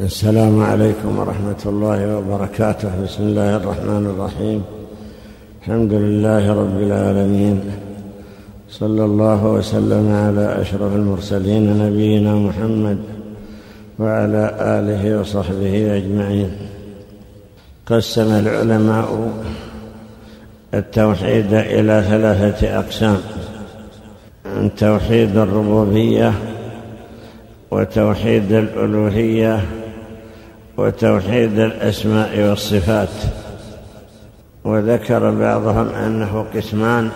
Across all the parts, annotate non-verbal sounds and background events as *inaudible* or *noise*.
السلام عليكم ورحمة الله وبركاته. بسم الله الرحمن الرحيم. الحمد لله رب العالمين. صلى الله وسلم على أشرف المرسلين نبينا محمد وعلى آله وصحبه أجمعين. قسم العلماء التوحيد إلى ثلاثة أقسام توحيد الربوبية وتوحيد الألوهية وتوحيد الأسماء والصفات. وذكر بعضهم أنه قسمان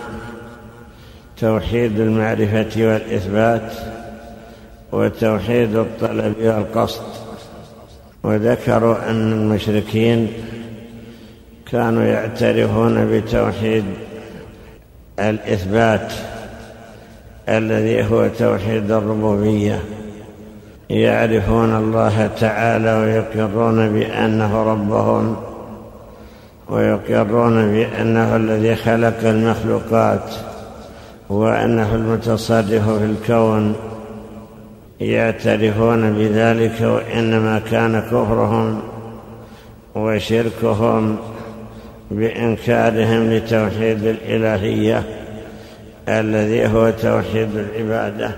توحيد المعرفة والإثبات وتوحيد الطلب والقصد. وذكروا أن المشركين كانوا يعترفون بتوحيد الإثبات الذي هو توحيد الربوبية. يعرفون الله تعالى ويقرون بأنه ربهم ويقرون بأنه الذي خلق المخلوقات وأنه المتصرف في الكون يعترفون بذلك وإنما كان كفرهم وشركهم بإنكارهم لتوحيد الإلهية الذي هو توحيد العبادة.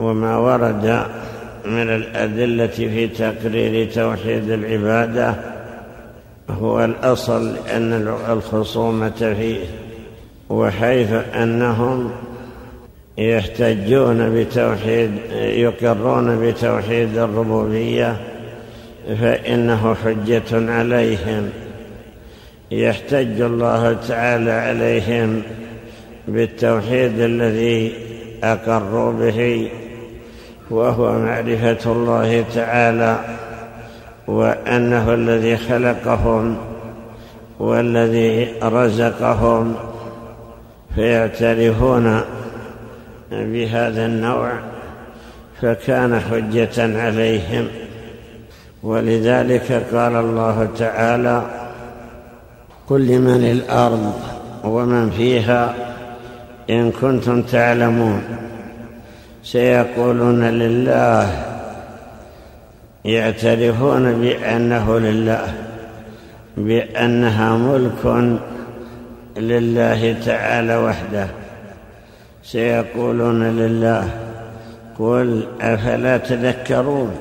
وما ورد من الأدلة في تقرير توحيد العبادة هو الأصل أن الخصومة فيه وحيث أنهم يحتجون بتوحيد يقرون بتوحيد الربوبية فإنه حجة عليهم. يحتج الله تعالى عليهم بالتوحيد الذي أقروا به وهو معرفة الله تعالى وأنه الذي خلقهم والذي رزقهم فيعترفون بهذا النوع فكان حجة عليهم. ولذلك قال الله تعالى قل لمن الأرض ومن فيها إن كنتم تعلمون سيقولون لله يعترفون بأنه لله بأنها ملك لله تعالى وحده. سيقولون لله قل أفلا تذكرون؟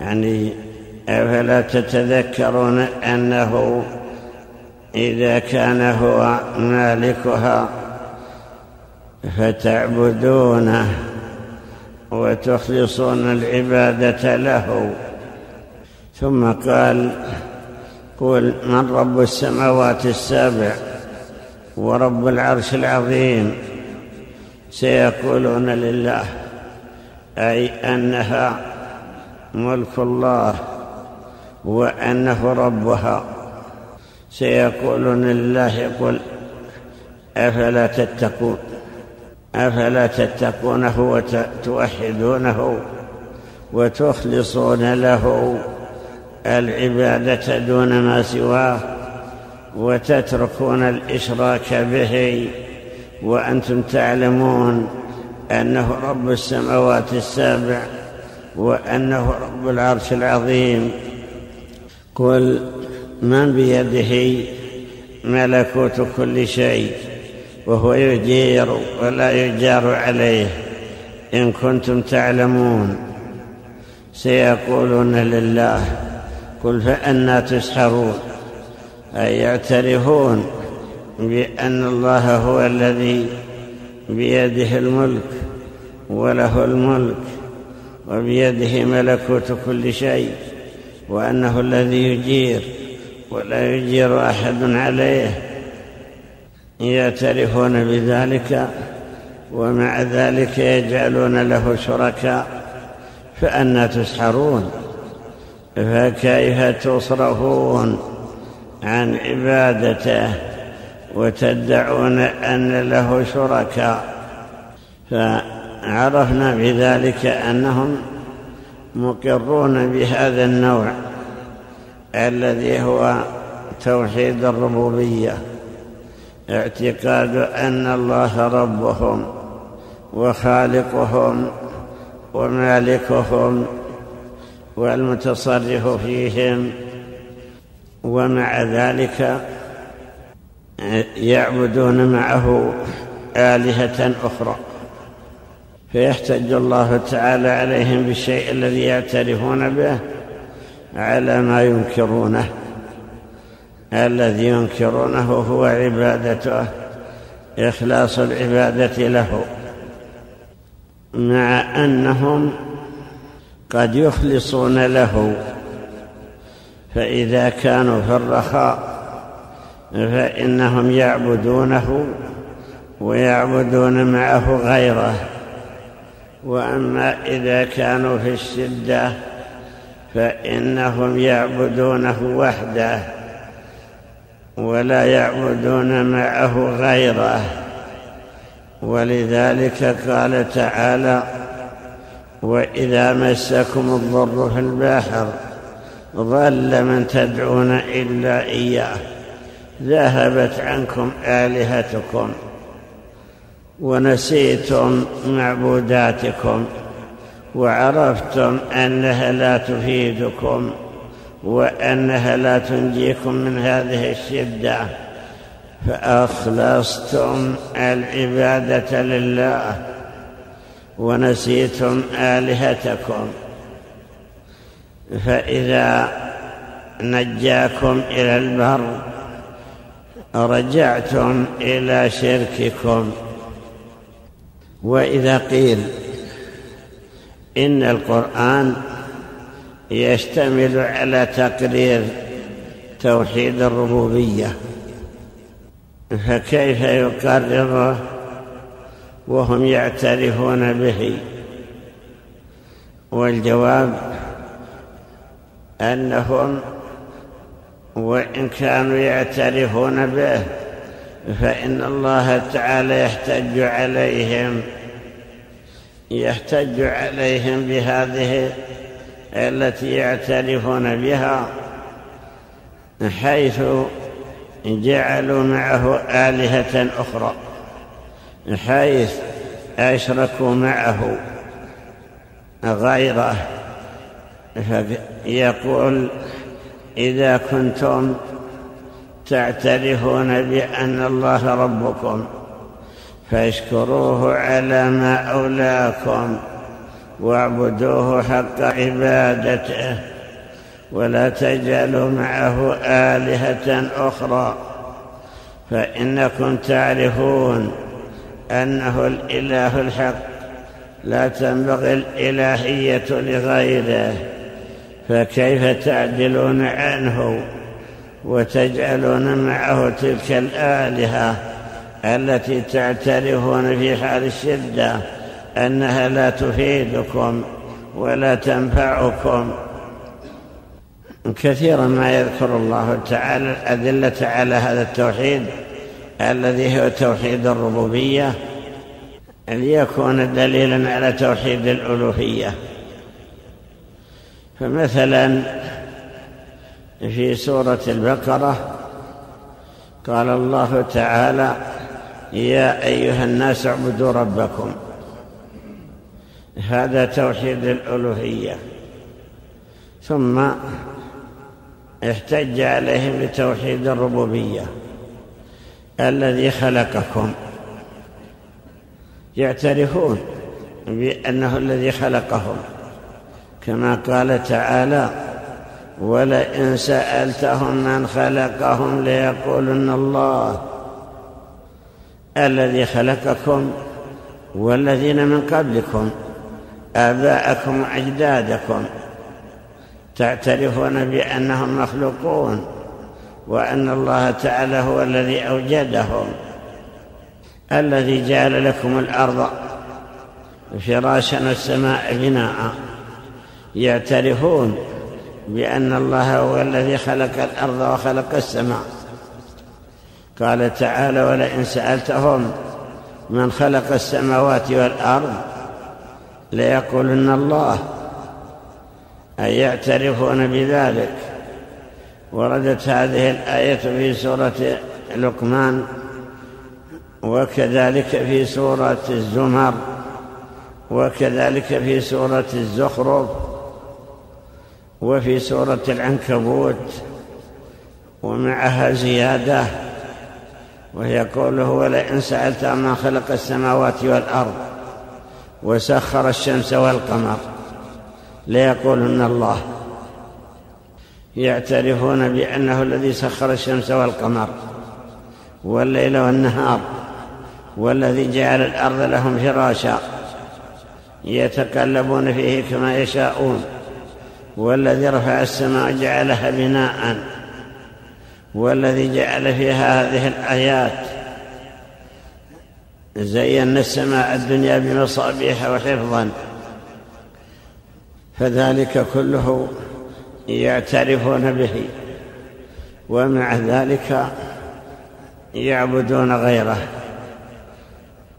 يعني أفلا تتذكرون أنه إذا كان هو مالكها فتعبدونه. وتخلصون العبادة له. ثم قال قل من رب السماوات السابع ورب العرش العظيم؟ سيقولون لله أي أنها ملك الله وأنه ربها. سيقولون لله قل أفلا تتقون؟ أفلا تتقونه وتوحدونه وتخلصون له العبادة دون ما سواه وتتركون الإشراك به وأنتم تعلمون أنه رب السماوات السابع وأنه رب العرش العظيم. قل من بيده ملكوت كل شيء. وهو يجير ولا يجار عليه. إن كنتم تعلمون. سيقولون لله قل فأنا تسحرون. أي يعترفون بأن الله هو الذي بيده الملك وله الملك وبيده ملكوت كل شيء وأنه الذي يجير ولا يجير أحد عليه. يعترفون بذلك ومع ذلك يجعلون له شركاء فأنا تسحرون فكيف تصرفون عن عبادته وتدعون أن له شركاء؟ فعرفنا بذلك أنهم مقرون بهذا النوع الذي هو توحيد الربوبية. اعتقاد أن الله ربهم وخالقهم ومالكهم والمتصرف فيهم ومع ذلك يعبدون معه آلهة أخرى. فيحتج الله تعالى عليهم بالشيء الذي يعترفون به على ما ينكرونه. الذي ينكرونه هو عبادته إخلاص العبادة له مع أنهم قد يخلصون له. فإذا كانوا في الرخاء فإنهم يعبدونه ويعبدون معه غيره. وأما إذا كانوا في الشدة فإنهم يعبدونه وحده. ولا يعبدون معه غيره. ولذلك قال تعالى وإذا مسكم الضر في البحر ظل من تدعون إلا إياه. ذهبت عنكم آلهتكم ونسيتم معبوداتكم وعرفتم أنها لا تفيدكم. وأنها لا تنجيكم من هذه الشدة. فأخلصتم العبادة لله ونسيتم آلهتكم. فإذا نجاكم إلى البر رجعتم إلى شرككم. وإذا قيل إن القرآن يشتمل على تقرير توحيد الربوبية. فكيف يقرره وهم يعترفون به؟ والجواب أنهم وإن كانوا يعترفون به فإن الله تعالى يحتج عليهم يحتج عليهم بهذه التي يعترفون بها حيث جعلوا معه آلهة أخرى حيث أشركوا معه غيره. يقول إذا كنتم تعترفون بأن الله ربكم فاشكروه على ما أولاكم. واعبدوه حق عبادته ولا تجعلوا معه آلهة أخرى. فإنكم تعرفون أنه الإله الحق لا تنبغي الإلهية لغيره. فكيف تعدلون عنه وتجعلون معه تلك الآلهة التي تعترفون في حال الشدة؟ أنها لا تفيدكم ولا تنفعكم. كثيرا ما يذكر الله تعالى الأدلة على هذا التوحيد الذي هو توحيد الربوبية ليكون دليلا على توحيد الألوهية. فمثلا في سورة البقرة قال الله تعالى يا أيها الناس اعبدوا ربكم. هذا توحيد الألوهية. ثم احتج عليهم بتوحيد الربوبية الذي خلقكم. يعترفون بأنه الذي خلقهم. كما قال تعالى ولئن سألتهم من خلقهم ليقولن الله الذي خلقكم والذين من قبلكم آباءكم وأجدادكم تعترفون بأنهم مخلوقون وأن الله تعالى هو الذي أوجدهم الذي جعل لكم الأرض فراشا والسماء بناء. يعترفون بأن الله هو الذي خلق الأرض وخلق السماء. قال تعالى ولئن سألتهم من خلق السماوات والأرض ليقولن الله أي يعترفون بذلك. وردت هذه الآية في سورة لقمان وكذلك في سورة الزمر وكذلك في سورة الزخرف وفي سورة العنكبوت ومعها زيادة وهي قوله ولئن سألت ما خلق السماوات والأرض وسخر الشمس والقمر. ليقولن الله. يعترفون بأنه الذي سخر الشمس والقمر. والليل والنهار. والذي جعل الأرض لهم فراشا. يتقلبون فيه كما يشاءون. والذي رفع السماء جعلها بناء. والذي جعل فيها هذه الآيات. زينا السماء الدنيا بمصابيح وحفظا. فذلك كله يعترفون به ومع ذلك يعبدون غيره.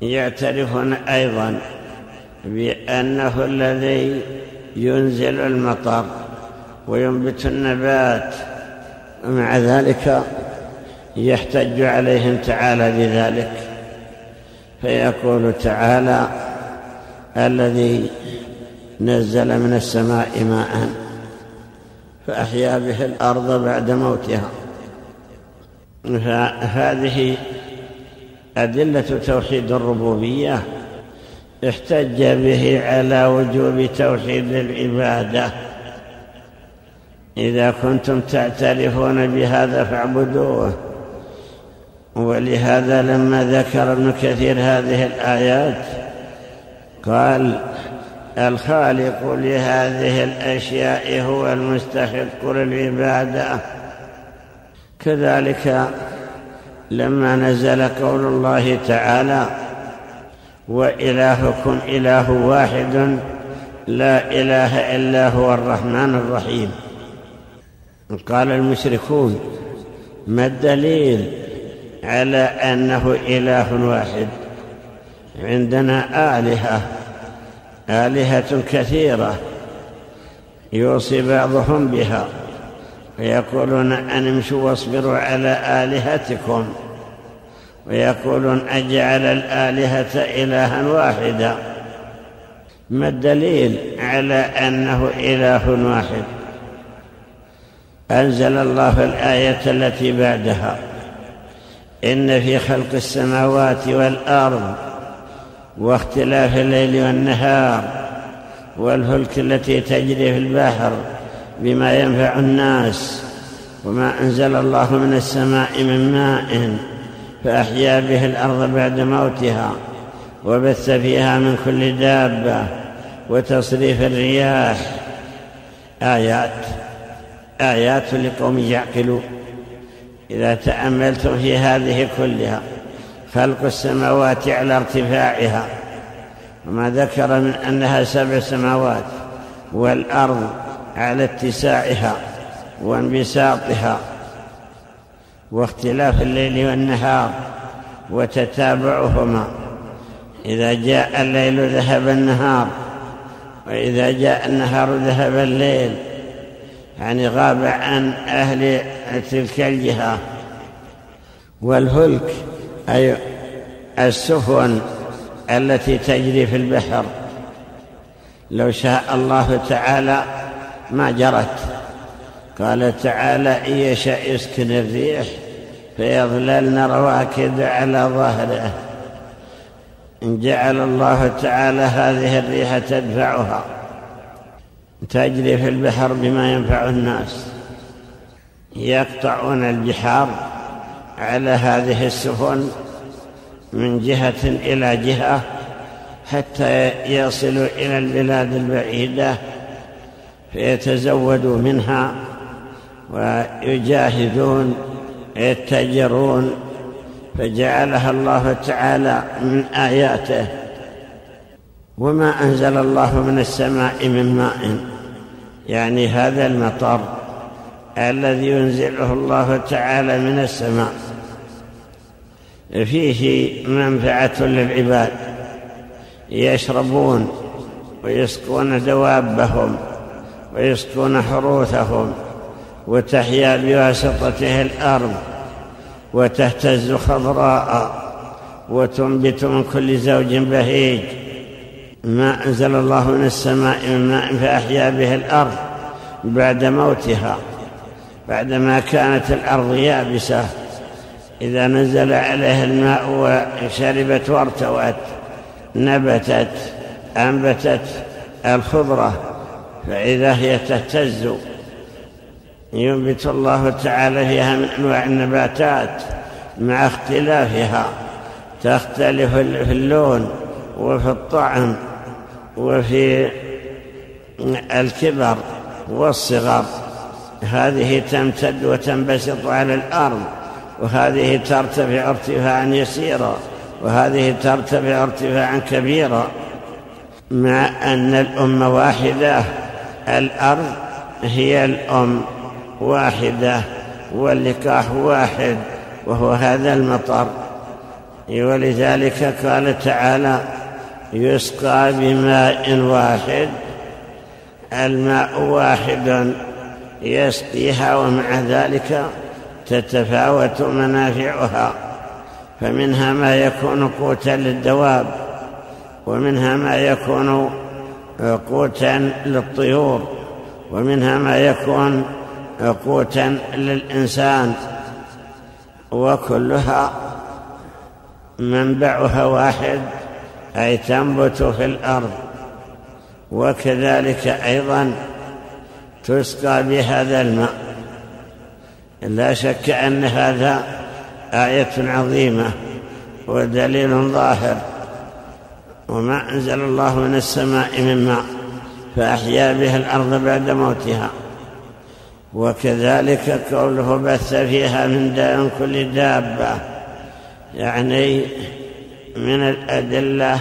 يعترفون أيضا بأنه الذي ينزل المطر وينبت النبات. ومع ذلك يحتج عليهم تعالى بذلك. فيقول تعالى الذي نزل من السماء ماء فأحيا به الأرض بعد موتها. فهذه أدلة توحيد الربوبية احتج به على وجوب توحيد العبادة. إذا كنتم تعترفون بهذا فاعبدوه. ولهذا لما ذكر ابن كثير هذه الآيات قال الخالق لهذه الأشياء هو المستحق للعبادة. كذلك لما نزل قول الله تعالى وإلهكم إله واحد لا إله إلا هو الرحمن الرحيم. قال المشركون ما الدليل؟ على أنه إله واحد. عندنا آلهة آلهة كثيرة يوصي بعضهم بها ويقولون أن امشوا واصبروا على آلهتكم ويقولون أجعل الآلهة إلها واحدا. ما الدليل على أنه إله واحد؟ أنزل الله الآية التي بعدها. إن في خلق السماوات والأرض واختلاف الليل والنهار والفلك التي تجري في البحر بما ينفع الناس وما أنزل الله من السماء من ماء فأحيا به الأرض بعد موتها وبث فيها من كل دابة وتصريف الرياح. آيات. آيات لقوم يعقلون. إذا تأملتم في هذه كلها خلق السماوات على ارتفاعها. وما ذكر من أنها سبع سماوات والأرض على اتساعها وانبساطها واختلاف الليل والنهار وتتابعهما. إذا جاء الليل ذهب النهار وإذا جاء النهار ذهب الليل. يعني غاب عن أهل تلك الجهة والهلك أي السفن التي تجري في البحر. لو شاء الله تعالى ما جرت. قال تعالى إن يشاء يسكن الريح؟ فيظللن رواكد على ظهره. إن جعل الله تعالى هذه الريح تدفعها. تجري في البحر بما ينفع الناس. يقطعون البحار على هذه السفن من جهة إلى جهة حتى يصلوا إلى البلاد البعيدة فيتزودوا منها ويجاهدون يتجرون. فجعلها الله تعالى من آياته. وما أنزل الله من السماء من ماء. يعني هذا المطر. الذي ينزله الله تعالى من السماء. فيه منفعة للعباد. يشربون ويسقون دوابهم ويسقون حروثهم وتحيا بواسطته الأرض وتهتز خضراء وتنبت من كل زوج بهيج. ما أنزل الله من السماء من ماء فأحيا به الأرض بعد موتها. بعدما كانت الأرض يابسة إذا نزل عليها الماء وشربت وارتوت نبتت أنبتت الخضرة فإذا هي تهتز. ينبت الله تعالى فيها من أنواع النباتات مع اختلافها. تختلف في اللون وفي الطعم وفي الكبر والصغر. هذه تمتد وتنبسط على الأرض وهذه ترتفع ارتفاعا يسيرا وهذه ترتفع ارتفاعا كبيرا مع أن الأمة واحدة الأرض هي الأم واحدة واللقاح واحد وهو هذا المطر. ولذلك قال تعالى يسقى بماء واحد الماء واحد يسقيها ومع ذلك تتفاوت منافعها فمنها ما يكون قوتا للدواب ومنها ما يكون قوتا للطيور ومنها ما يكون قوتا للإنسان وكلها منبعها واحد أي تنبت في الأرض وكذلك أيضا تسقى بهذا الماء. لا شك أن هذا آية عظيمة ودليل ظاهر. وما أنزل الله من السماء من ماء فأحيا به الأرض بعد موتها. وكذلك قوله بث فيها من داء كل دابة. يعني من الأدلة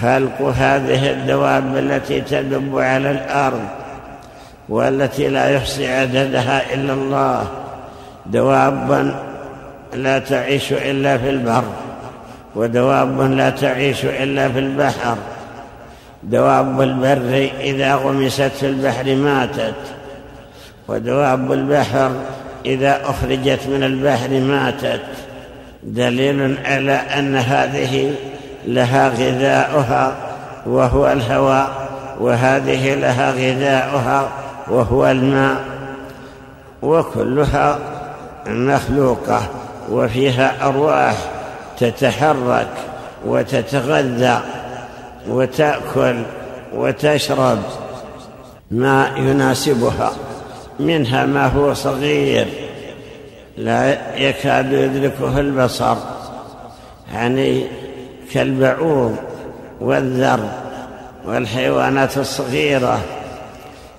خلق هذه الدواب التي تدب على الأرض. والتي لا يحصي عددها إلا الله دواب لا تعيش إلا في البر ودواب لا تعيش إلا في البحر. دواب البر إذا غمست في البحر ماتت ودواب البحر إذا أخرجت من البحر ماتت. دليل على أن هذه لها غذاؤها وهو الهواء وهذه لها غذاؤها. وهو الماء وكلها مخلوقة وفيها أرواح تتحرك وتتغذى وتأكل وتشرب. ما يناسبها منها ما هو صغير لا يكاد يدركه البصر يعني كالبعوض والذر والحيوانات الصغيرة.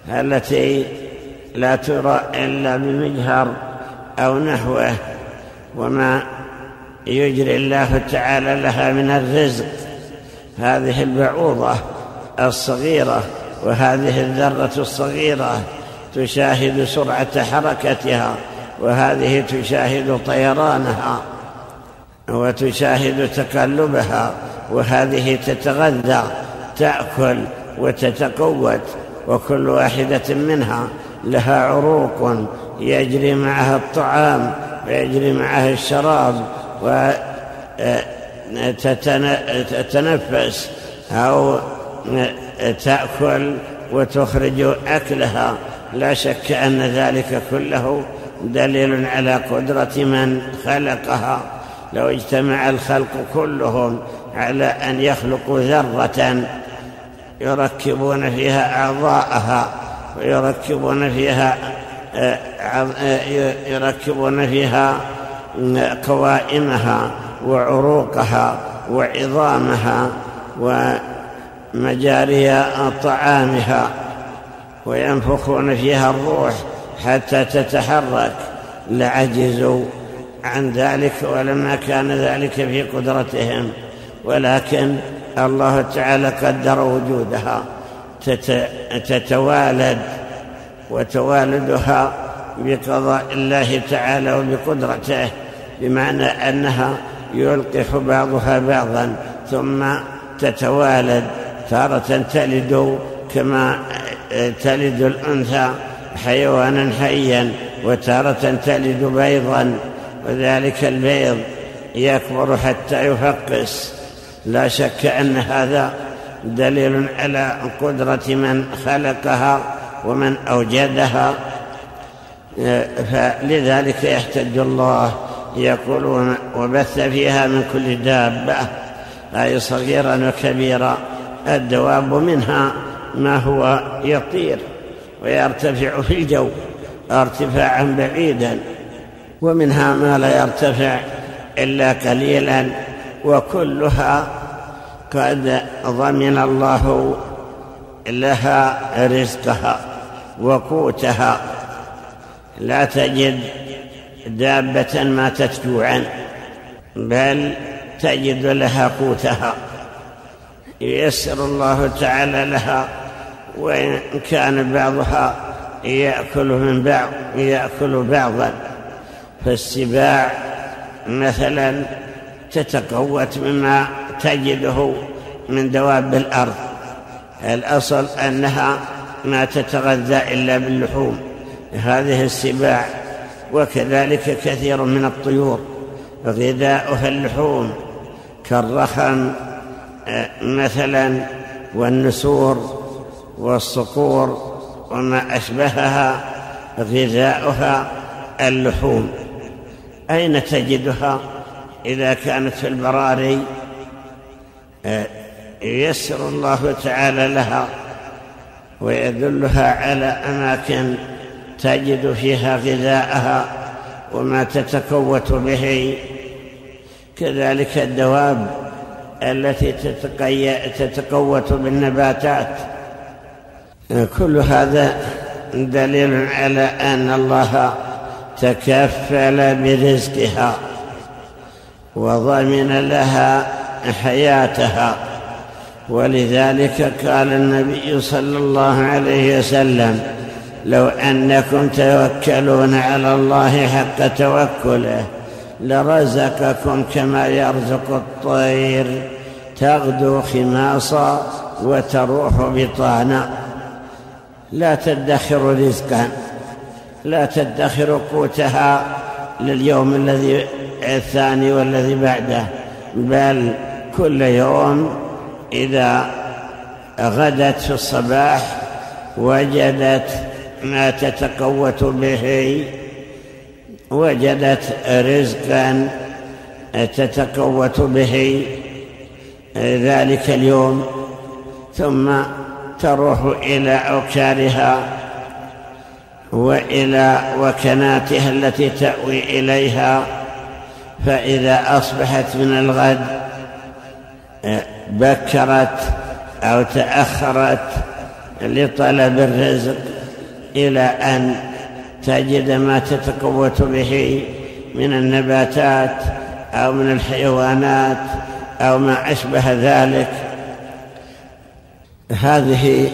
التي لا ترى إلا بمجهر أو نحوه وما يجري الله تعالى لها من الرزق. هذه البعوضة الصغيرة وهذه الذرة الصغيرة تشاهد سرعة حركتها وهذه تشاهد طيرانها وتشاهد تقلبها وهذه تتغذى تأكل وتتقوت. وكل واحدة منها لها عروق يجري معها الطعام ويجري معها الشراب وتتنفس أو تأكل وتخرج أكلها. لا شك أن ذلك كله دليل على قدرة من خلقها. لو اجتمع الخلق كلهم على أن يخلقوا ذرة يركبون فيها أعضاءها ويركبون فيها يركبون فيها قوائمها وعروقها وعظامها ومجاري طعامها وينفخون فيها الروح حتى تتحرك. لعجزوا عن ذلك ولما كان ذلك في قدرتهم ولكن الله تعالى قدر وجودها. تتوالد وتوالدها بقضاء الله تعالى وبقدرته بمعنى أنها يلقح بعضها بعضا ثم تتوالد تارة تلد كما تلد الأنثى حيوانا حيا وتارة تلد بيضا وذلك البيض يكبر حتى يفقس. لا شك أن هذا دليل على قدرة من خلقها ومن أوجدها. فلذلك يحتج الله يقولون وبث فيها من كل دابة أي صغيرا وكبيرا الدواب منها ما هو يطير ويرتفع في الجو ارتفاعا بعيدا ومنها ما لا يرتفع إلا قليلا. وكلها قد ضمن الله لها رزقها وقوتها. لا تجد دابة ماتت جوعا بل تجد لها قوتها. ييسر الله تعالى لها وإن كان بعضها يأكل من بعض يأكل بعضا. فالسباع مثلا تتقوت مما تجده من دواب الأرض. الأصل أنها ما تتغذى إلا باللحوم. هذه السباع وكذلك كثير من الطيور غذاؤها اللحوم كالرخم آه، مثلا والنسور والصقور وما أشبهها غذاؤها اللحوم. أين تجدها؟ إذا كانت في البراري آه، ييسر الله تعالى لها ويدلها على أماكن تجد فيها غذاءها وما تتكوت به. كذلك الدواب التي تتقوت بالنباتات. كل هذا دليل على أن الله تكفل برزقها. وضمن لها حياتها. ولذلك قال النبي صلى الله عليه وسلم لو أنكم توكلون على الله حق توكله لرزقكم كما يرزق الطير. تغدو خماصا وتروح بطانا. لا تدخر رزقا لا تدخر قوتها لليوم الذي الثاني والذي بعده بل كل يوم إذا غدت في الصباح وجدت ما تتقوت به وجدت رزقا تتقوت به ذلك اليوم ثم تروح إلى أوكارها وإلى وكناتها التي تأوي إليها. فإذا أصبحت من الغد بكرت أو تأخرت لطلب الرزق إلى أن تجد ما تتقوت به من النباتات أو من الحيوانات أو ما أشبه ذلك. هذه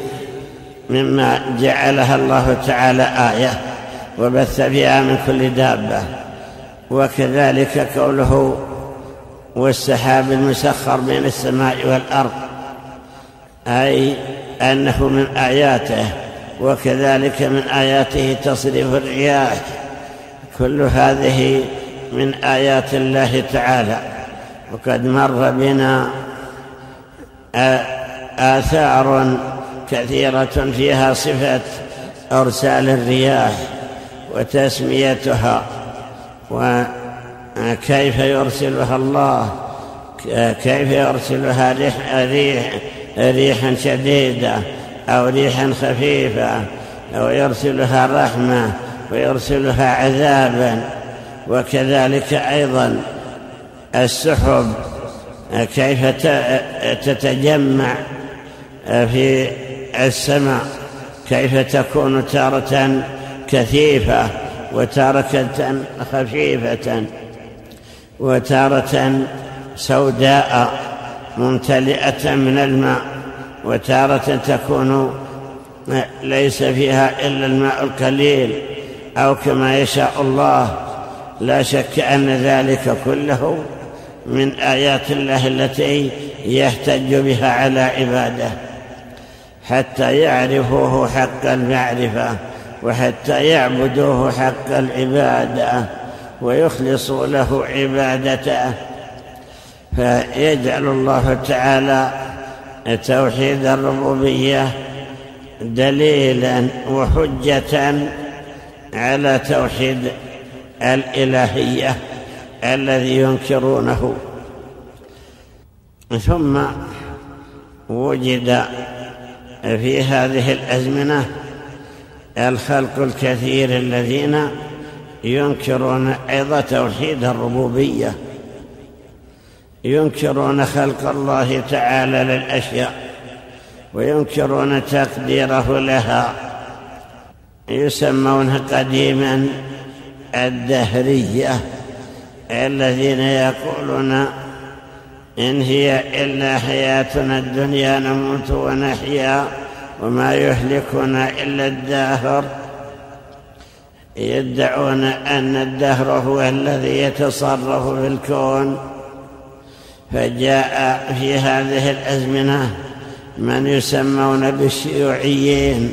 مما جعلها الله تعالى آية وبث فيها من كل دابة. وكذلك قوله والسحاب المسخر بين السماء والأرض أي أنه من آياته وكذلك من آياته تصريف الرياح كل هذه من آيات الله تعالى. وقد مر بنا آثار كثيرة فيها صفة أرسال الرياح وتسميتها. وكيف يرسلها الله؟ كيف يرسلها ريح, ريح ريحا شديدة أو ريحا خفيفة؟ أو يرسلها رحمة ويرسلها عذابا وكذلك أيضا السحب. كيف تتجمع في السماء؟ كيف تكون تارة كثيفة؟ وتارة خفيفة وتارة سوداء ممتلئة من الماء وتارة تكون ليس فيها إلا الماء القليل أو كما يشاء الله. لا شك أن ذلك كله من آيات الله التي يحتج بها على عباده حتى يعرفوه حق المعرفة. وحتى يعبدوه حق العبادة ويخلصوا له عبادته. فيجعل الله تعالى توحيد الربوبية دليلا وحجة على توحيد الإلهية الذي ينكرونه. ثم وجد في هذه الأزمنة الخلق الكثير الذين ينكرون أيضا توحيد الربوبية ينكرون خلق الله تعالى للأشياء وينكرون تقديره لها يسمون قديما الدهرية الذين يقولون إن هي إلا حياتنا الدنيا نموت ونحيا. وما يهلكنا إلا الدهر. يدعون أن الدهر هو الذي يتصرف في الكون. فجاء في هذه الأزمنة من يسمون بالشيوعيين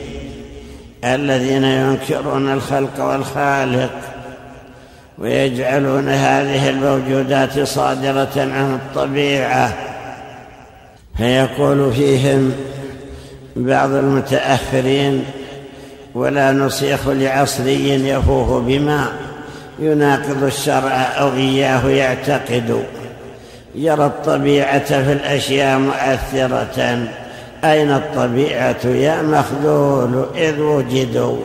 الذين ينكرون الخلق والخالق ويجعلون هذه الموجودات صادرة عن الطبيعة. فيقول فيهم بعض المتأخرين ولا نصيح لعصري يفوه بما يناقض الشرع أو إياه يعتقد. يرى الطبيعة في الأشياء مؤثرة. أين الطبيعة يا مخذول إذ وجدوا؟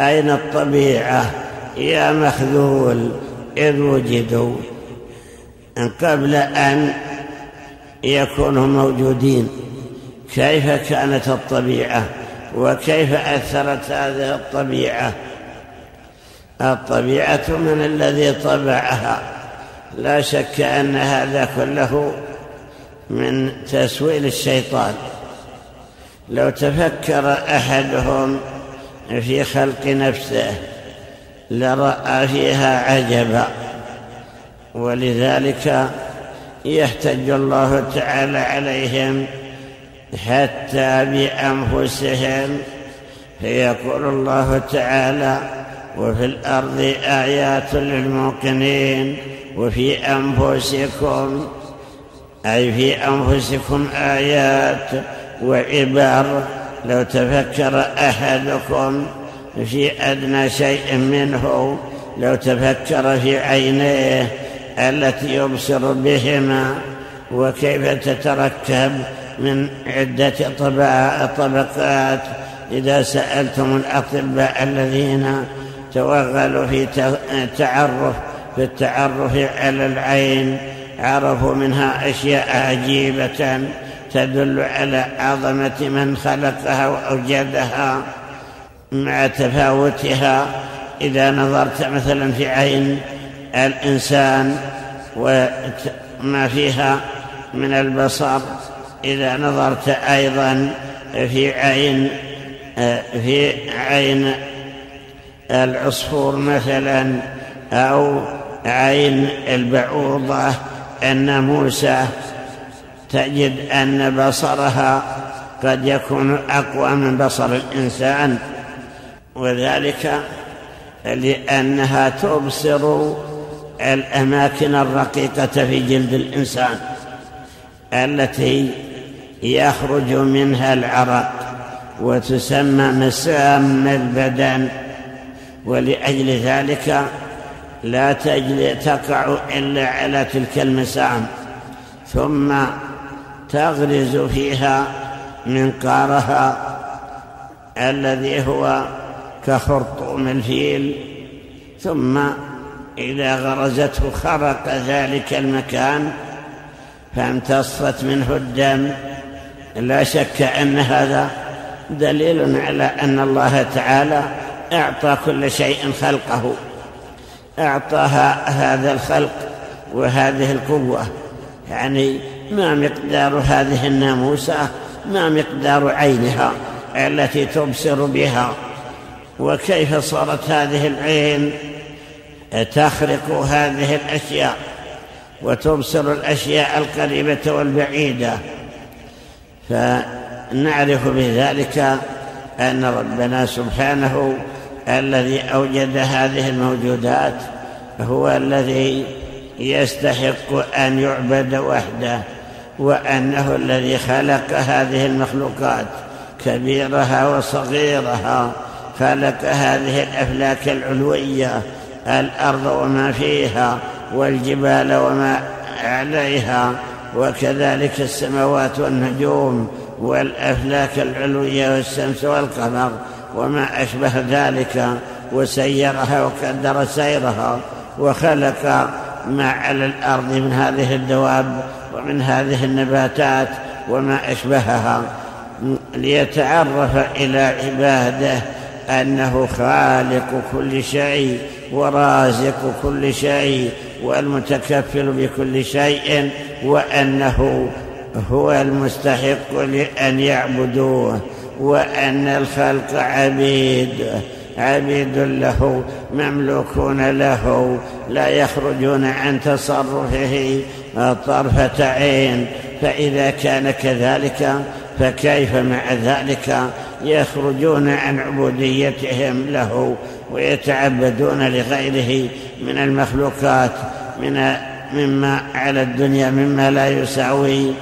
أين الطبيعة يا مخذول إذ وجدوا؟ قبل أن يكونوا موجودين. كيف كانت الطبيعة؟ وكيف أثرت هذه الطبيعة؟ الطبيعة من الذي طبعها. لا شك أن هذا كله من تسويل الشيطان. لو تفكر أحدهم في خلق نفسه لرأى فيها عجبا. ولذلك يحتج الله تعالى عليهم حتى بأنفسهم فيقول الله تعالى وفي الأرض آيات للموقنين وفي أنفسكم أي في أنفسكم آيات وعبر لو تفكر أحدكم في أدنى شيء منه لو تفكر في عينيه التي يبصر بهما وكيف تتركب من عدة طبقات. إذا سألتم الأطباء الذين توغلوا في تعرف في التعرف على العين عرفوا منها أشياء عجيبة تدل على عظمة من خلقها وأوجدها مع تفاوتها. إذا نظرت مثلا في عين الإنسان وما فيها من البصر إذا نظرت أيضا في عين في عين العصفور مثلا أو عين البعوضة الناموسة تجد أن بصرها قد يكون أقوى من بصر الإنسان. وذلك لأنها تبصر الأماكن الرقيقة في جلد الإنسان التي يخرج منها العرق وتسمى مسام البدن ولأجل ذلك لا تقع إلا على تلك المسام. ثم تغرز فيها منقارها الذي هو كخرطوم الفيل. ثم إذا غرزته خرق ذلك المكان فامتصت منه الدم لا شك أن هذا دليل على أن الله تعالى أعطى كل شيء خلقه. أعطاها هذا الخلق وهذه القوة. يعني ما مقدار هذه الناموسة ما مقدار عينها التي تبصر بها. وكيف صارت هذه العين تخرق هذه الأشياء وتبصر الأشياء القريبة والبعيدة. فنعرف بذلك أن ربنا سبحانه الذي أوجد هذه الموجودات هو الذي يستحق أن يعبد وحده وأنه الذي خلق هذه المخلوقات كبيرها وصغيرها خلق هذه الأفلاك العلوية الأرض وما فيها والجبال وما عليها وكذلك السماوات والنجوم والأفلاك العلوية والشمس والقمر وما أشبه ذلك وسيرها وقدر سيرها وخلق ما على الأرض من هذه الدواب ومن هذه النباتات وما أشبهها ليتعرف إلى عباده أنه خالق كل شيء ورازق كل شيء والمتكفل بكل شيء وأنه هو المستحق لأن يعبدوه وأن الخلق عبيد عبيد له مملوكون له لا يخرجون عن تصرفه طرفة عين. فإذا كان كذلك فكيف مع ذلك يخرجون عن عبوديتهم له؟ ويتعبدون لغيره من المخلوقات من مما على الدنيا مما لا يساوي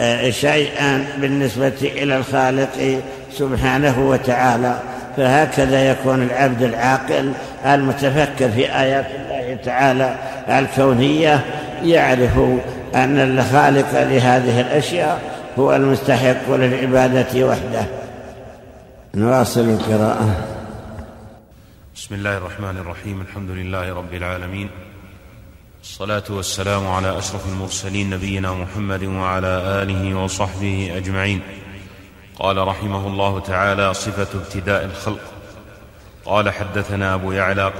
آه، شيئا بالنسبة إلى الخالق سبحانه وتعالى. فهكذا يكون العبد العاقل المتفكر في آيات الله تعالى الكونية يعرف أن الخالق لهذه الأشياء هو المستحق للعبادة وحده. نواصل القراءة. بسم الله الرحمن الرحيم الحمد لله رب العالمين الصلاة والسلام على أشرف المرسلين نبينا محمد وعلى آله وصحبه أجمعين قال رحمه الله تعالى صفة ابتداء الخلق قال حدثنا أبو يعلى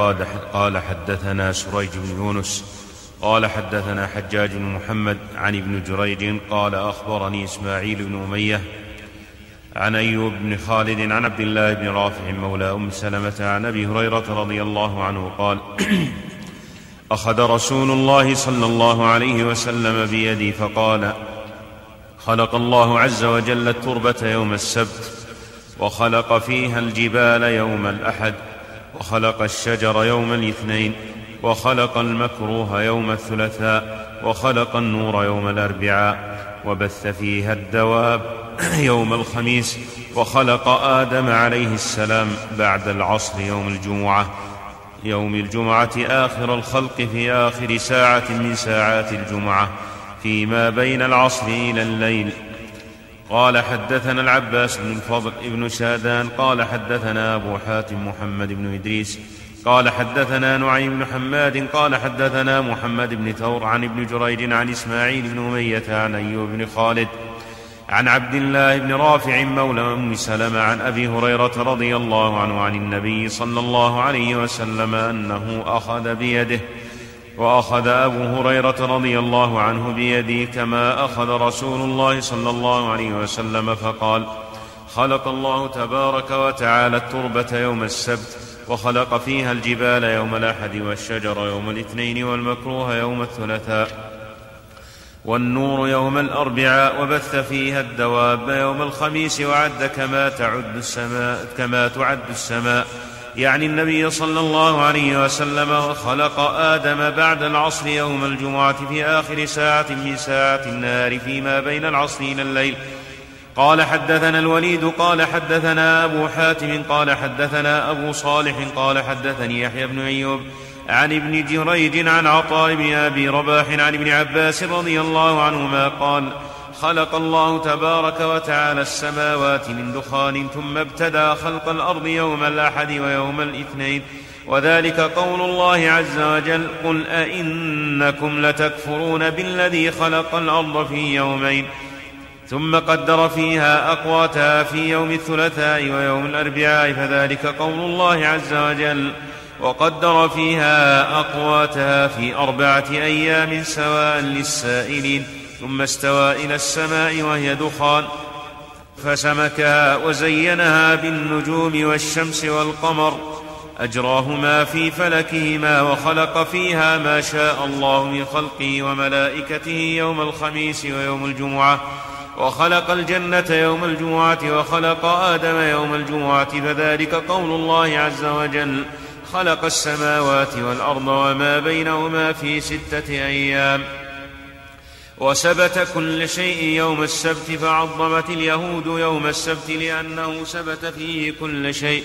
قال حدثنا سريج بن يونس قال حدثنا حجاج بن محمد عن ابن جريج قال أخبرني إسماعيل بن أمية عن أيوب بن خالد عن عبد الله بن رافع مولى أم سلمة عن أبي هريرة رضي الله عنه قال *clears throat* أخذ رسول الله صلى الله عليه وسلم بيدي فقال خلق الله عز وجل التربة يوم السبت وخلق فيها الجبال يوم الأحد وخلق الشجر يوم الاثنين وخلق المكروه يوم الثلاثاء وخلق النور يوم الأربعاء. وبث فيها الدواب *clears throat* يوم الخميس وخلق آدم عليه السلام بعد العصر يوم الجمعة. يوم الجمعة آخر الخلق في آخر ساعة من ساعات الجمعة فيما بين العصر إلى الليل. قال حدثنا العباس بن الفضل ابن شادان قال حدثنا أبو حاتم محمد بن إدريس قال حدثنا نعيم بن حماد قال حدثنا محمد بن ثور عن ابن جريج عن إسماعيل بن أمية عن أيوب بن خالد عن عبد الله بن رافع مولى أم سلمة عن أبي هريرة رضي الله عنه عن النبي صلى الله عليه وسلم أنه أخذ بيده وأخذ أبو هريرة رضي الله عنه بيدي كما أخذ رسول الله صلى الله عليه وسلم فقال خلق الله تبارك وتعالى التربة يوم السبت وخلق فيها الجبال يوم الأحد والشجر يوم الاثنين والمكروه يوم الثلاثاء والنور يوم الأربعاء وبث فيها الدواب يوم الخميس وعد كما تعد السماء كما تعد السماء. يعني النبي صلى الله عليه وسلم خلق آدم بعد العصر يوم الجمعة في آخر ساعة من ساعات النهار فيما بين العصر إلى الليل. قال حدثنا الوليد قال حدثنا أبو حاتم قال حدثنا أبو صالح قال حدثني يحيى بن أيوب عن ابن جريج عن عطاء بن أبي رباح عن ابن عباس رضي الله عنهما قال خلق الله تبارك وتعالى السماوات من دخان ثم ابتدا خلق الأرض يوم الأحد ويوم الاثنين. وذلك قول الله عز وجل قل أئنكم لتكفرون بالذي خلق الأرض في يومين. ثم قدر فيها اقواتها في يوم الثلاثاء ويوم الأربعاء فذلك قول الله عز وجل وقدر فيها أقواتها في أربعة أيام سواء للسائلين ثم استوى إلى السماء وهي دخان فسمكها وزينها بالنجوم والشمس والقمر أجراهما في فلكهما وخلق فيها ما شاء الله من خلقه وملائكته يوم الخميس ويوم الجمعة. وخلق الجنة يوم الجمعة وخلق آدم يوم الجمعة فذلك قول الله عز وجل خلق السماوات والأرض وما بينهما في ستة أيام. وسبت كل شيء يوم السبت فعظمت اليهود يوم السبت لأنه سبت فيه كل شيء.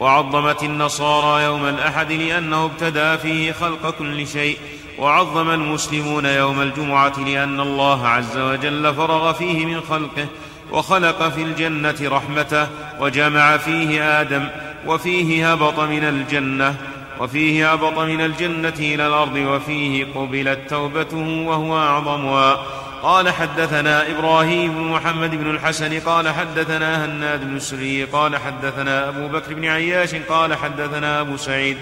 وعظمت النصارى يوم الأحد لأنه ابتدأ فيه خلق كل شيء. وعظم المسلمون يوم الجمعة لأن الله عز وجل فرغ فيه من خلقه وخلق في الجنة رحمته وجمع فيه آدم وفيه هبط من الجنة وفيه هبط من الجنة إلى الأرض وفيه قبلت توبته وهو أعظمها قال حدثنا إبراهيم بن محمد بن الحسن قال حدثنا هناد بن السري قال حدثنا أبو بكر بن عياش قال حدثنا أبو سعيد.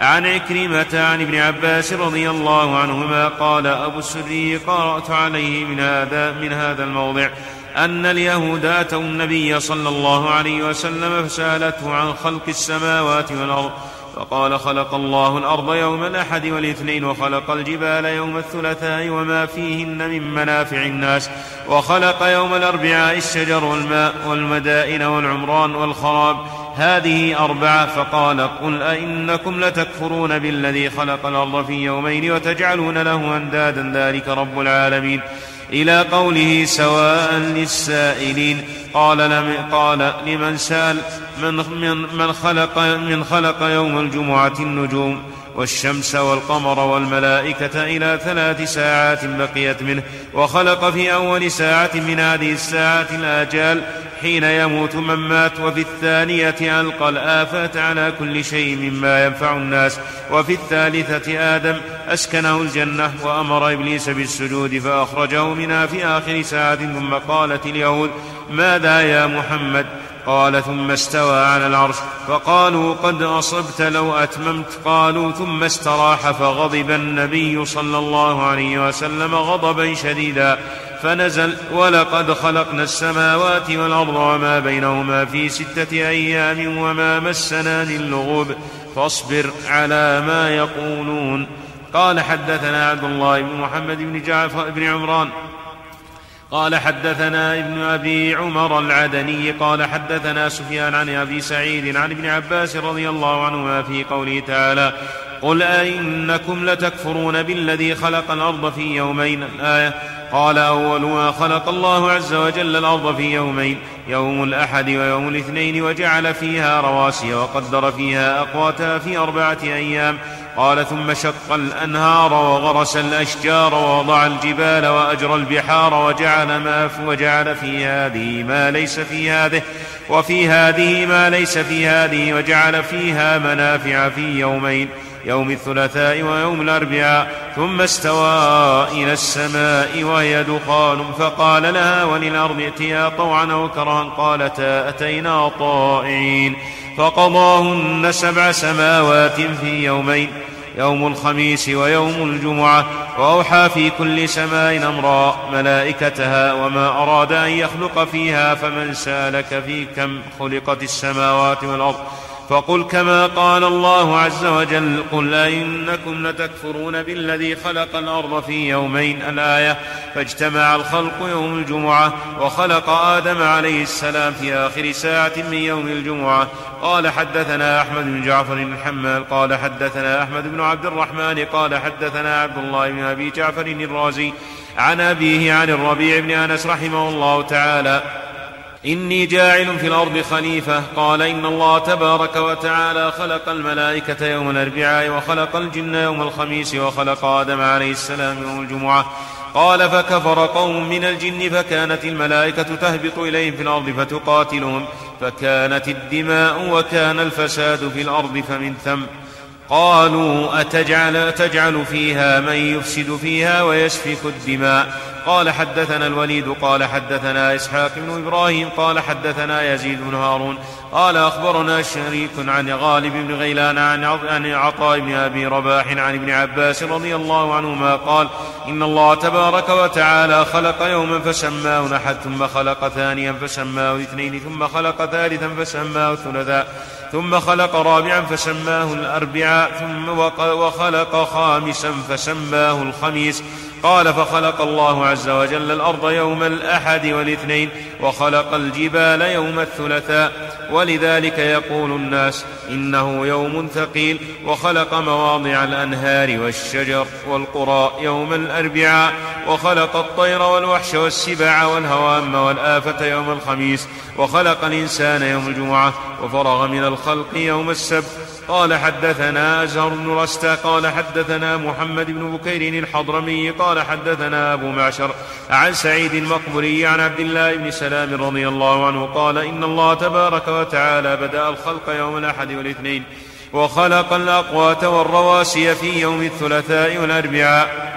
عن عكرمة عن ابن عباس رضي الله عنهما قال أبو السري قرأت عليه من هذا من هذا الموضع أن اليهود أتوا النبي صلى الله عليه وسلم فسألته عن خلق السماوات والأرض فقال خلق الله الأرض يوم الأحد والاثنين وخلق الجبال يوم الثلاثاء وما فيهن من منافع الناس وخلق يوم الأربعاء الشجر والماء والمدائن والعمران والخراب هذه أربعة فقال قل أئنكم لتكفرون بالذي خلق الأرض في يومين وتجعلون له أندادا ذلك رب العالمين. إلى قوله سواء للسائلين قال لم قال لمن سأل من من من خلق من خلق يوم الجمعة النجوم. والشمس والقمر والملائكة إلى ثلاث ساعات بقيت منه وخلق في أول ساعة من هذه الساعات الآجال حين يموت من مات وفي الثانية ألقى الآفات على كل شيء مما ينفع الناس وفي الثالثة آدم أسكنه الجنة وأمر إبليس بالسجود فأخرجه منها في آخر ساعة ثم قالت اليهود ماذا يا محمد؟ قال ثم استوى على العرش. فقالوا قد أصبت لو أتممت. قالوا ثم استراح فغضب النبي صلى الله عليه وسلم غضبا شديدا. فنزل ولقد خلقنا السماوات والأرض وما بينهما في ستة أيام وما مسنا من لغوب. فاصبر على ما يقولون. قال حدثنا عبد الله بن محمد بن جعفر بن عمران. قال حدثنا ابن أبي عمر العدني قال حدثنا سفيان عن أبي سعيد عن ابن عباس رضي الله عنهما في قوله تعالى قل أئنكم لتكفرون بالذي خلق الأرض في يومين. الآية قال أول ما خلق الله عز وجل الأرض في يومين يوم الأحد ويوم الاثنين وجعل فيها رواسي وقدر فيها أقواتها في أربعة أيام. قال ثم شق الأنهار وغرس الأشجار ووضع الجبال وأجرى البحار وجعل ما وجعل في هذه ما ليس في هذه وفي هذه ما ليس في هذه وجعل فيها منافع في يومين يوم الثلاثاء ويوم الأربعاء ثم استوى إلى السماء وهي دخان فقال لها وللأرض ائتيا طوعا أو كرها قالتا أتينا طائعين فقضاهن سبع سماوات في يومين. يوم الخميس ويوم الجمعة وأوحى في كل سماء أمرا ملائكتها وما أراد أن يخلق فيها فمن سالك في كم خلقت السماوات والأرض. فقل كما قال الله عز وجل قل أئنكم لتكفرون بالذي خلق الأرض في يومين الآية فاجتمع الخلق يوم الجمعة وخلق آدم عليه السلام في آخر ساعة من يوم الجمعة. قال حدثنا أحمد بن جعفر الحمال قال حدثنا أحمد بن عبد الرحمن قال حدثنا عبد الله بن أبي جعفر الرازي عن أبيه عن الربيع بن أنس رحمه الله تعالى. إني جاعل في الأرض خليفة. قال إن الله تبارك وتعالى خلق الملائكة يوم الأربعاء وخلق الجن يوم الخميس وخلق آدم عليه السلام يوم الجمعة. قال فكفر قوم من الجن فكانت الملائكة تهبط إليهم في الأرض فتقاتلهم. فكانت الدماء وكان الفساد في الأرض فمن ثم. قالوا أتجعل, أتجعل فيها من يفسد فيها ويسفك الدماء. قال حدثنا الوليد قال حدثنا إسحاق بن إبراهيم قال حدثنا يزيد بن هارون قال أخبرنا شريك عن غالب بن غيلان عن عطاء بن أبي رباح عن ابن عباس رضي الله عنهما قال إن الله تبارك وتعالى خلق يوما فسماه نحد ثم خلق ثانيا فسماه اثنين ثم خلق ثالثا فسماه ثلاثا ثم خلق رابعا فسماه الأربعاء ثم وخلق خامسا فسماه الخميس قال فخلق الله عز وجل الأرض يوم الأحد والاثنين وخلق الجبال يوم الثلاثاء ولذلك يقول الناس إنه يوم ثقيل وخلق مواضع الأنهار والشجر والقرى يوم الأربعاء وخلق الطير والوحش والسباع والهوام والآفة يوم الخميس وخلق الإنسان يوم الجمعة وفرغ من الخلق يوم السبت قال حدثنا أزهر بن رستا قال حدثنا محمد بن بكير الحضرمي قال حدثنا أبو معشر عن سعيد المقبري عن عبد الله بن سلام رضي الله عنه قال إن الله تبارك وتعالى بدأ الخلق يوم الأحد والاثنين وخلق الأقوات والرواسي في يوم الثلاثاء والأربعاء.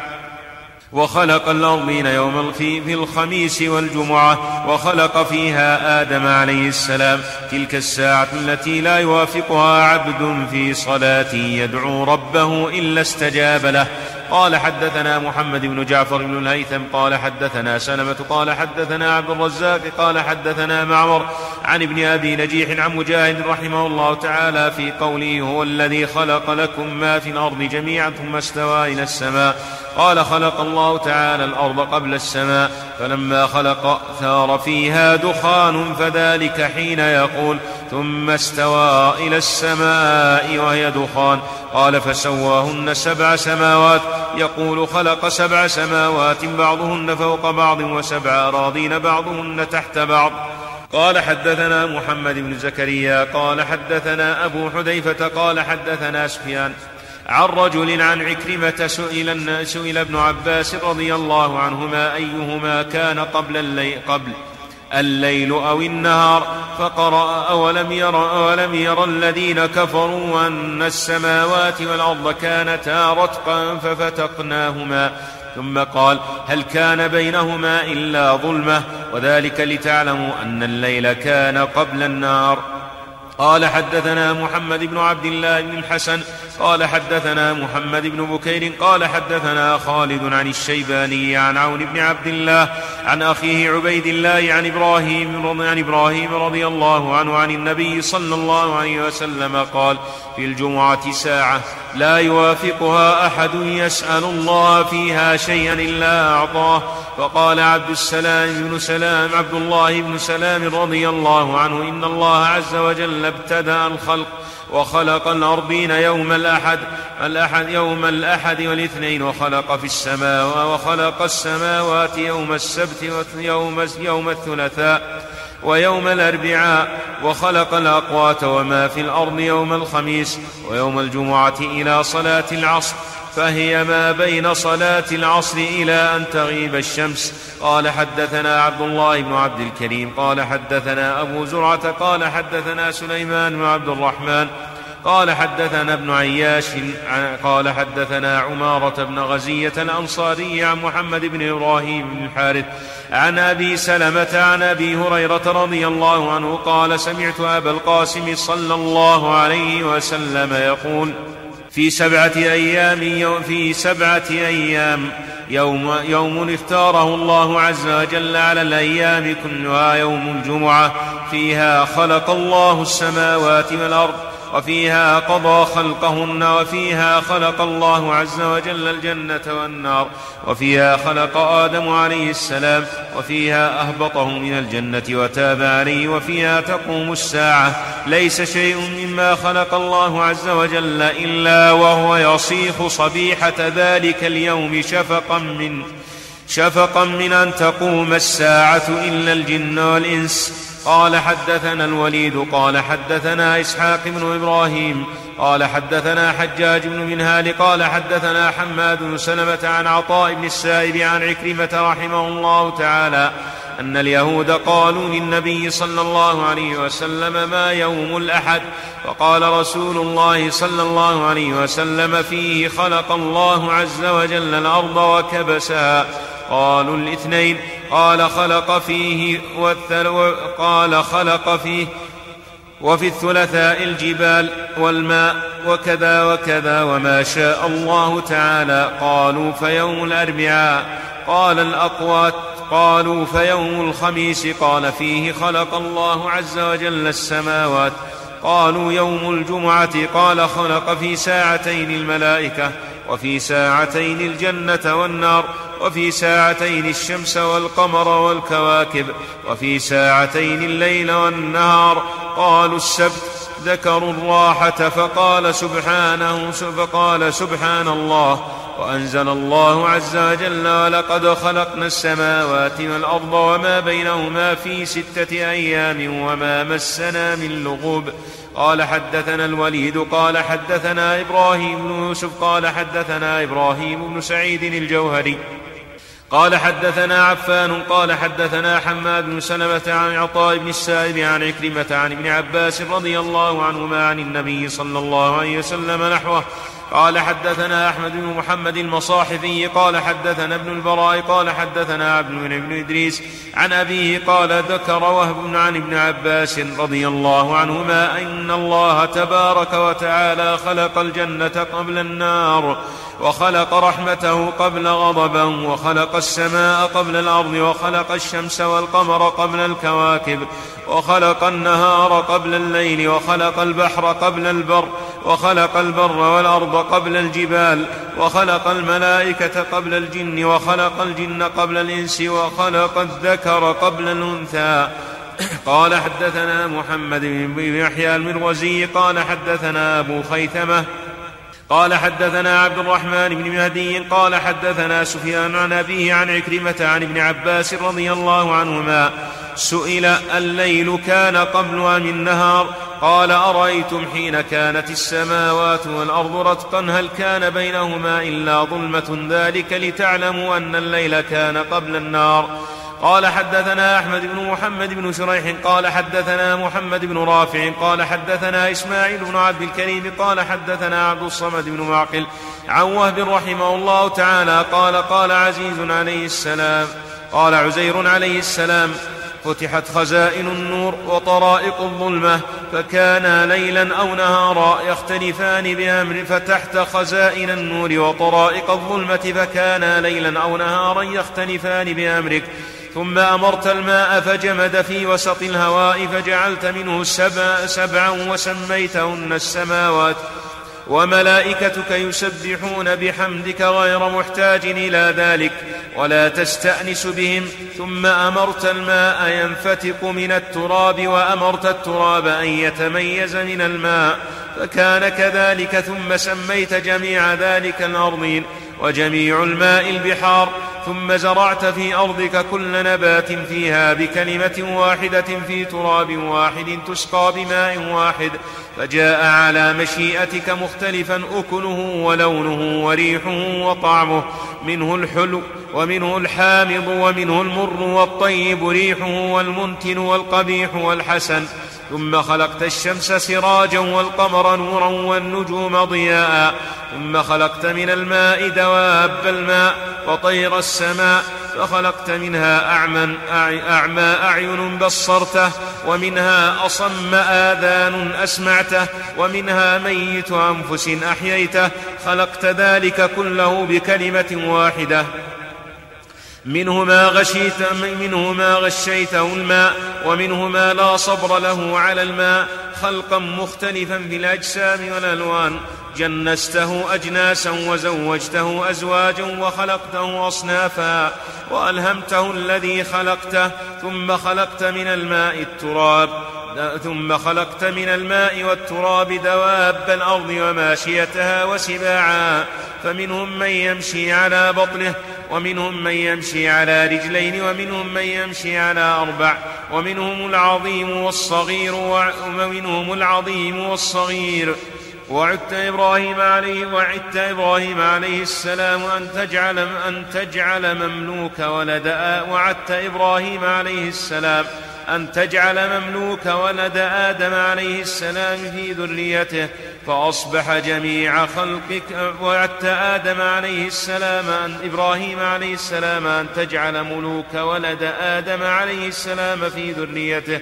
وخلق الأرضين يوم في الخميس والجمعة وخلق فيها آدم عليه السلام. تلك الساعة التي لا يوافقها عبد في صلاة يدعو ربه إلا استجاب له. قال حدثنا محمد بن جعفر بن الهيثم قال حدثنا سلمة قال حدثنا عبد الرزاق قال حدثنا معمر عن ابن أبي نجيح عن مجاهد رحمه الله تعالى في قوله هو الذي خلق لكم ما في الأرض جميعا ثم استوى إلى السماء قال خلق الله تعالى الأرض قبل السماء فلما خلق ثار فيها دخان فذلك حين يقول ثم استوى إلى السماء وهي دخان. قال فسواهن سبع سماوات يقول خلق سبع سماوات بعضهن فوق بعض وسبع أراضين بعضهن تحت بعض. قال حدثنا محمد بن زكريا قال حدثنا أبو حذيفة قال حدثنا سفيان. عن رجل عن عكرمة سئل, سئل ابن عباس رضي الله عنهما أيهما كان قبل الليل قبل الليل أو النهار فقرأ أولم ير أولم ير الذين كفروا أن السماوات والأرض كانتا رتقا ففتقناهما. ثم قال هل كان بينهما إلا ظلمة؟ وذلك لتعلموا أن الليل كان قبل النار قال حدثنا محمد بن عبد الله بن الحسن قال حدثنا محمد بن بكير قال حدثنا خالد عن الشيباني عن عون بن عبد الله عن أخيه عبيد الله عن إبراهيم عن إبراهيم رضي الله عنه عن النبي صلى الله عليه وسلم قال في الجمعة ساعة لا يوافقها أحد يسأل الله فيها شيئا إلا أعطاه. فقال عبد السلام بن سلام عبد الله بن سلام رضي الله عنه إن الله عز وجل ابتدأ الخلق وخلق الأرضين يوم الأحد الأحد يوم الأحد والاثنين وخلق في السماء وخلق السماوات يوم السبت ويوم يوم الثلاثاء ويوم الأربعاء وخلق الأقوات وما في الأرض يوم الخميس ويوم الجمعة إلى صلاة العصر. فهي ما بين صلاة العصر إلى أن تغيب الشمس. قال حدثنا عبد الله بن عبد الكريم قال حدثنا أبو زرعة قال حدثنا سليمان بن عبد الرحمن قال حدثنا ابن عياش قال حدثنا عمارة بن غزية الأنصاري عن محمد بن إبراهيم بن الحارث عن أبي سلمة عن أبي هريرة رضي الله عنه قال سمعت أبا القاسم صلى الله عليه وسلم يقول في سبعة أيام يوم في سبعة أيام يوم يوم اختاره الله عز وجل على الأيام كلها يوم الجمعة فيها خلق الله السماوات والأرض. وفيها قضى خلقهن وفيها خلق الله عز وجل الجنة والنار وفيها خلق آدم عليه السلام وفيها أهبطه من الجنة وتاب عليه وفيها تقوم الساعة ليس شيء مما خلق الله عز وجل إلا وهو يصيخ صبيحة ذلك اليوم شفقا من شفقا من أن تقوم الساعة إلا الجن والإنس قال حدثنا الوليد قال حدثنا إسحاق بن إبراهيم قال حدثنا حجاج بن منهال قال حدثنا حماد بن سلمة عن عطاء بن السائب عن عكرمة رحمه الله تعالى أن اليهود قالوا للنبي صلى الله عليه وسلم ما يوم الأحد فقال رسول الله صلى الله عليه وسلم فيه خلق الله عز وجل الأرض وكبسها. قالوا الاثنين قال خلق فيه والثل قال خلق فيه وفي الثلثاء الجبال والماء وكذا وكذا وما شاء الله تعالى قالوا فيوم الأربعاء قال الأقوات قالوا فيوم الخميس قال فيه خلق الله عز وجل السماوات قالوا يوم الجمعة قال خلق في ساعتين الملائكة وفي ساعتين الجنة والنار وفي ساعتين الشمس والقمر والكواكب وفي ساعتين الليل والنهار. قالوا السبت ذكروا الراحة فقال سبحانه فقال سبحان الله وأنزل الله عز وجل ولقد خلقنا السماوات والأرض وما بينهما في ستة أيام وما مسنا من لغوب قال حدثنا الوليد قال حدثنا إبراهيم بن يوسف قال حدثنا إبراهيم بن سعيد الجوهري. قال حدثنا عفان قال حدثنا حماد بن سلمة عن عطاء بن السائب عن عكرمة عن ابن عباس رضي الله عنهما عن النبي صلى الله عليه وسلم نحوه قال حدثنا أحمد بن محمد المصاحفي قال حدثنا ابن البراء قال حدثنا عبد بن إدريس. عن أبيه قال ذكر وهب عن ابن عباس رضي الله عنهما أن الله تبارك وتعالى خلق الجنة قبل النار وخلق رحمته قبل غضبا وخلق السماء قبل الأرض وخلق الشمس والقمر قبل الكواكب وخلق النهار قبل الليل وخلق البحر قبل البر وخلق البر والأرض قبل الجبال وخلق الملائكة قبل الجن وخلق الجن قبل الإنس وخلق الذكر قبل الأنثى. قال حدثنا محمد بن يحيى المروزي قال حدثنا أبو خيثمة قال حدثنا عبد الرحمن بن مهدي قال حدثنا سفيان عن أبيه عن عكرمة عن ابن عباس رضي الله عنهما سئل الليل كان قبل أم النهار؟ قال أرأيتم حين كانت السماوات والأرض رتقا؟ هل كان بينهما إلا ظلمة ذلك لتعلموا أن الليل كان قبل النار قال حدثنا أحمد بن محمد بن شريح قال حدثنا محمد بن رافع قال حدثنا إسماعيل بن عبد الكريم قال حدثنا عبد الصمد بن معقل عن وهب رحمه الله تعالى قال قال عزيز عليه السلام قال عزير عليه السلام فتحت خزائن النور وطرائق الظلمة فكانا ليلا أو نهارا يختلفان بأمر فتحت خزائن النور وطرائق الظلمة فكانا ليلا أو نهارا يختلفان بأمرك ثم أمرت الماء فجمد في وسط الهواء فجعلت منه سبع سبعا وسميتهن السماوات. وملائكتك يسبحون بحمدك غير محتاج إلى ذلك ولا تستأنس بهم. ثم أمرت الماء ينفتق من التراب وأمرت التراب أن يتميز من الماء. فكان كذلك ثم سميت جميع ذلك الأرضين. وجميع الماء البحار ثم زرعت في أرضك كل نبات فيها بكلمة واحدة في تراب واحد تسقى بماء واحد فجاء على مشيئتك مختلفا أكله ولونه وريحه وطعمه منه الحلو ومنه الحامض ومنه المر والطيب ريحه والمنتن والقبيح والحسن. ثم خلقت الشمس سراجا والقمر نورا والنجوم ضياء. ثم خلقت من الماء دواب الماء وطير السماء. فخلقت منها أعمى أعمى أعين بصرته. ومنها أصم آذان أسمعته. ومنها ميت أنفس أحييته. خلقت ذلك كله بكلمة واحدة. منه ما غشيت منه ما غشيته الماء ومنه ما لا صبر له على الماء خلقا مختلفا بالاجسام والألوان. جنسته أجناسا وزوجته أزواجا وخلقته أصنافا وألهمته الذي خلقته ثم خلقت من الماء التراب. ثم خلقت من الماء والتراب دواب الأرض وماشيتها وسباعا. فمنهم من يمشي على بطنه ومنهم من يمشي على رجلين ومنهم من يمشي على أربع. ومنهم العظيم والصغير ومنهم العظيم والصغير. وعدت إبراهيم عليه وعدت إبراهيم عليه السلام أن تجعل أن تجعل مملوك ولد وعدت إبراهيم عليه السلام أن تجعل مملوك ولد آدم عليه السلام في ذريته فأصبح جميع خلقك وعدت آدم عليه السلام أن إبراهيم عليه السلام أن تجعل ملوك ولد آدم عليه السلام في ذريته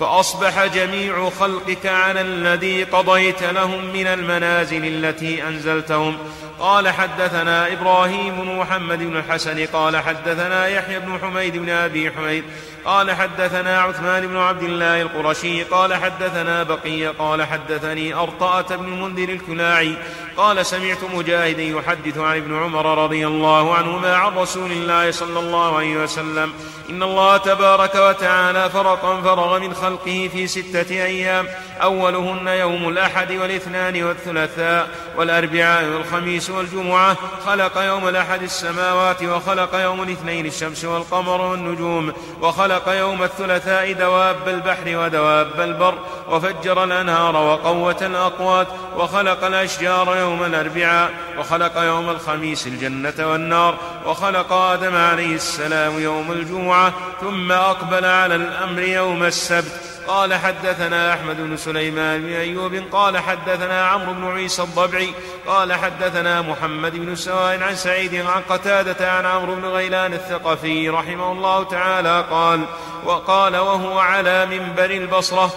فأصبح جميع خلقك على الذي قضيت لهم من المنازل التي أنزلتهم. قال حدثنا إبراهيم بن محمد بن الحسن قال حدثنا يحيى بن حميد بن أبي حميد قال حدثنا عثمان بن عبد الله القرشي قال حدثنا بقية قال حدثني أرطأة بن المنذر الكلاعي قال سمعت مجاهدا يحدث عن ابن عمر رضي الله عنهما عن رسول الله صلى الله عليه وسلم إن الله تبارك وتعالى فرقا فرغ من خلقه في ستة أيام أولهن يوم الأحد والاثنان والثلاثاء والأربعاء والخميس والجمعة خلق يوم الأحد السماوات وخلق يوم الاثنين الشمس والقمر والنجوم وخلق يوم الثلاثاء دواب البحر ودواب البر وفجر الأنهار وقوت الأقوات وخلق الأشجار يوم الأربعاء وخلق يوم الخميس الجنة والنار وخلق آدم عليه السلام يوم الجمعة ثم أقبل على الأمر يوم السبت. قال حدثنا أحمد بن سليمان بن أيوب قال حدثنا عمرو بن عيسى الضبعي قال حدثنا محمد بن سواء عن سعيد عن قتادة عن عمرو بن غيلان الثقفي رحمه الله تعالى قال وقال وهو على منبر البصرة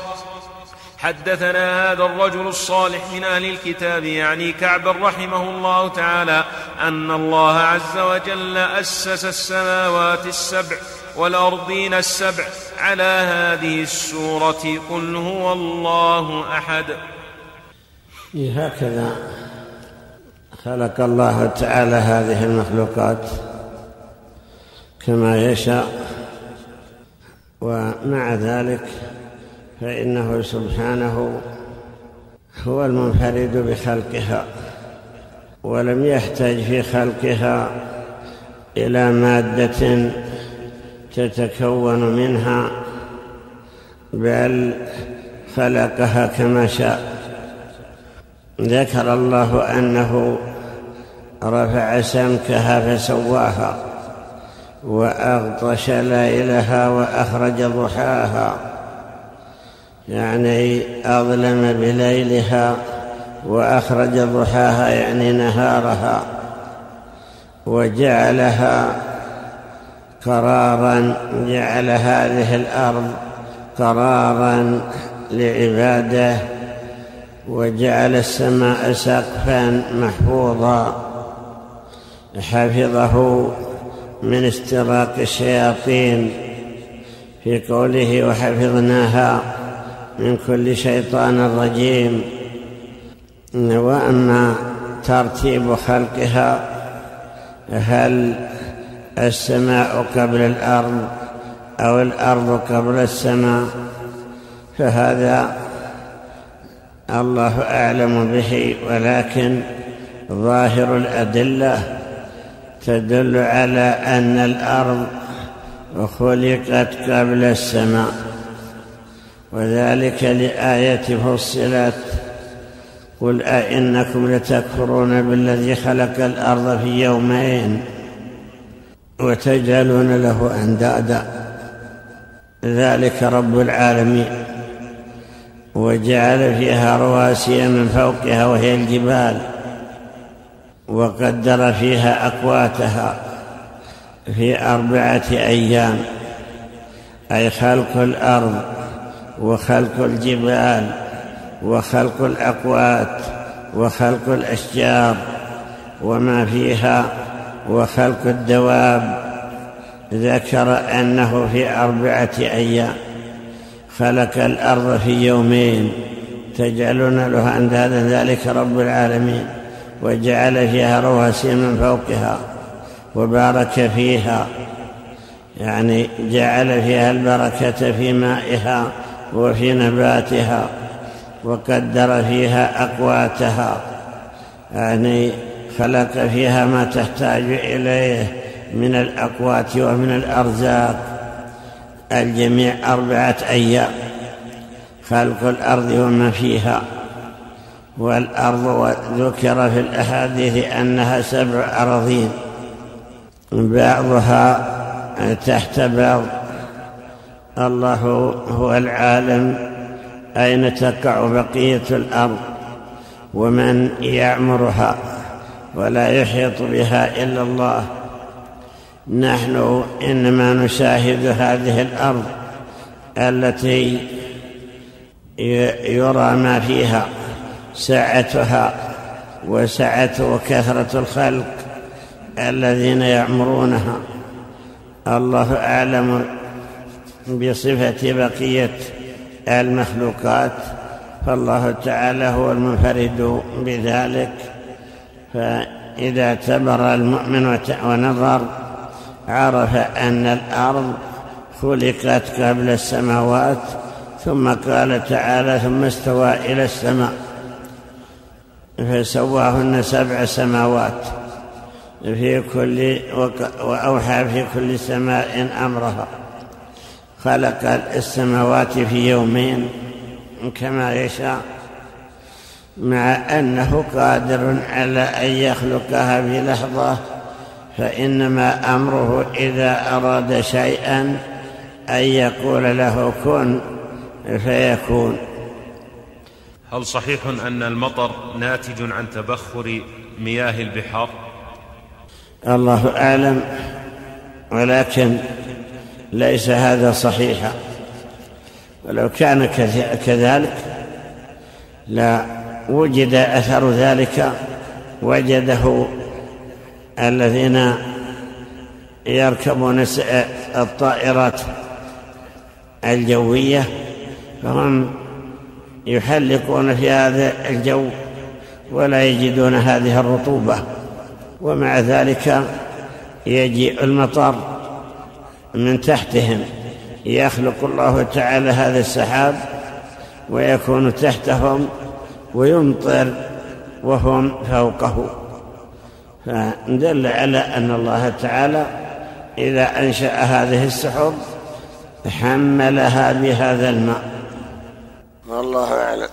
حدثنا هذا الرجل الصالح من أهل الكتاب يعني كعبا رحمه الله تعالى أن الله عز وجل أسس السماوات السبع والأرضين السبع على هذه السورة قل هو الله أحد. هكذا خلق الله تعالى هذه المخلوقات كما يشاء ومع ذلك فإنه سبحانه هو المنفرد بخلقها ولم يحتج في خلقها إلى مادة تتكون منها بل خلقها كما شاء. ذكر الله أنه رفع سمكها فسواها وأغطش ليلها وأخرج ضحاها يعني أظلم بليلها وأخرج ضحاها يعني نهارها وجعلها قرارا جعل هذه الأرض قرارا لعباده وجعل السماء سقفا محفوظا. حفظه من استراق الشياطين في قوله وحفظناها من كل شيطان رجيم وأما ترتيب خلقها هل السماء قبل الأرض أو الأرض قبل السماء فهذا الله أعلم به ولكن ظاهر الأدلة تدل على أن الأرض خلقت قبل السماء وذلك لآية فصلت قل أئنكم لتكفرون بالذي خلق الأرض في يومين؟ وتجعلون له أندادا. ذلك رب العالمين. وجعل فيها رواسي من فوقها وهي الجبال. وقدر فيها أقواتها في أربعة أيام. أي خلق الأرض وخلق الجبال وخلق الأقوات وخلق الأشجار وما فيها وخلق الدواب ذكر أنه في أربعة أيام خلق الأرض في يومين. تجعلون له أندادا ذلك رب العالمين. وجعل فيها رواسي من فوقها وبارك فيها. يعني جعل فيها البركة في مائها وفي نباتها وقدر فيها أقواتها. يعني خلق فيها ما تحتاج إليه من الأقوات ومن الأرزاق. الجميع أربعة أيام. خلق الأرض وما فيها. والأرض ذكر في الأحاديث أنها سبع أراضين. بعضها تحت بعض. الله هو العالم. أين تقع بقية الأرض؟ ومن يعمرها؟ ولا يحيط بها إلا الله. نحن إنما نشاهد هذه الأرض التي يرى ما فيها سعتها وسعة وكثرة الخلق الذين يعمرونها. الله أعلم بصفة بقية المخلوقات فالله تعالى هو المنفرد بذلك. فإذا اعتبر المؤمن ونظر عرف أن الأرض خلقت قبل السماوات ثم قال تعالى ثم استوى إلى السماء فسواهن سبع سماوات في كل وأوحى في كل سماء أمرها. خلق السماوات في يومين كما يشاء. مع أنه قادر على أن يخلقها في لحظة فإنما أمره إذا أراد شيئا أن يقول له كن فيكون. هل صحيح أن المطر ناتج عن تبخر مياه البحار؟ الله أعلم ولكن ليس هذا صحيحا. ولو كان كذلك لا. وجد أثر ذلك وجده الذين يركبون الطائرات الجوية فهم يحلقون في هذا الجو ولا يجدون هذه الرطوبة. ومع ذلك يجيء المطر من تحتهم. يخلق الله تعالى هذا السحاب ويكون تحتهم ويمطر وهم فوقه. فدل على أن الله تعالى إذا أنشأ هذه السحب حملها بهذا الماء. والله أعلم.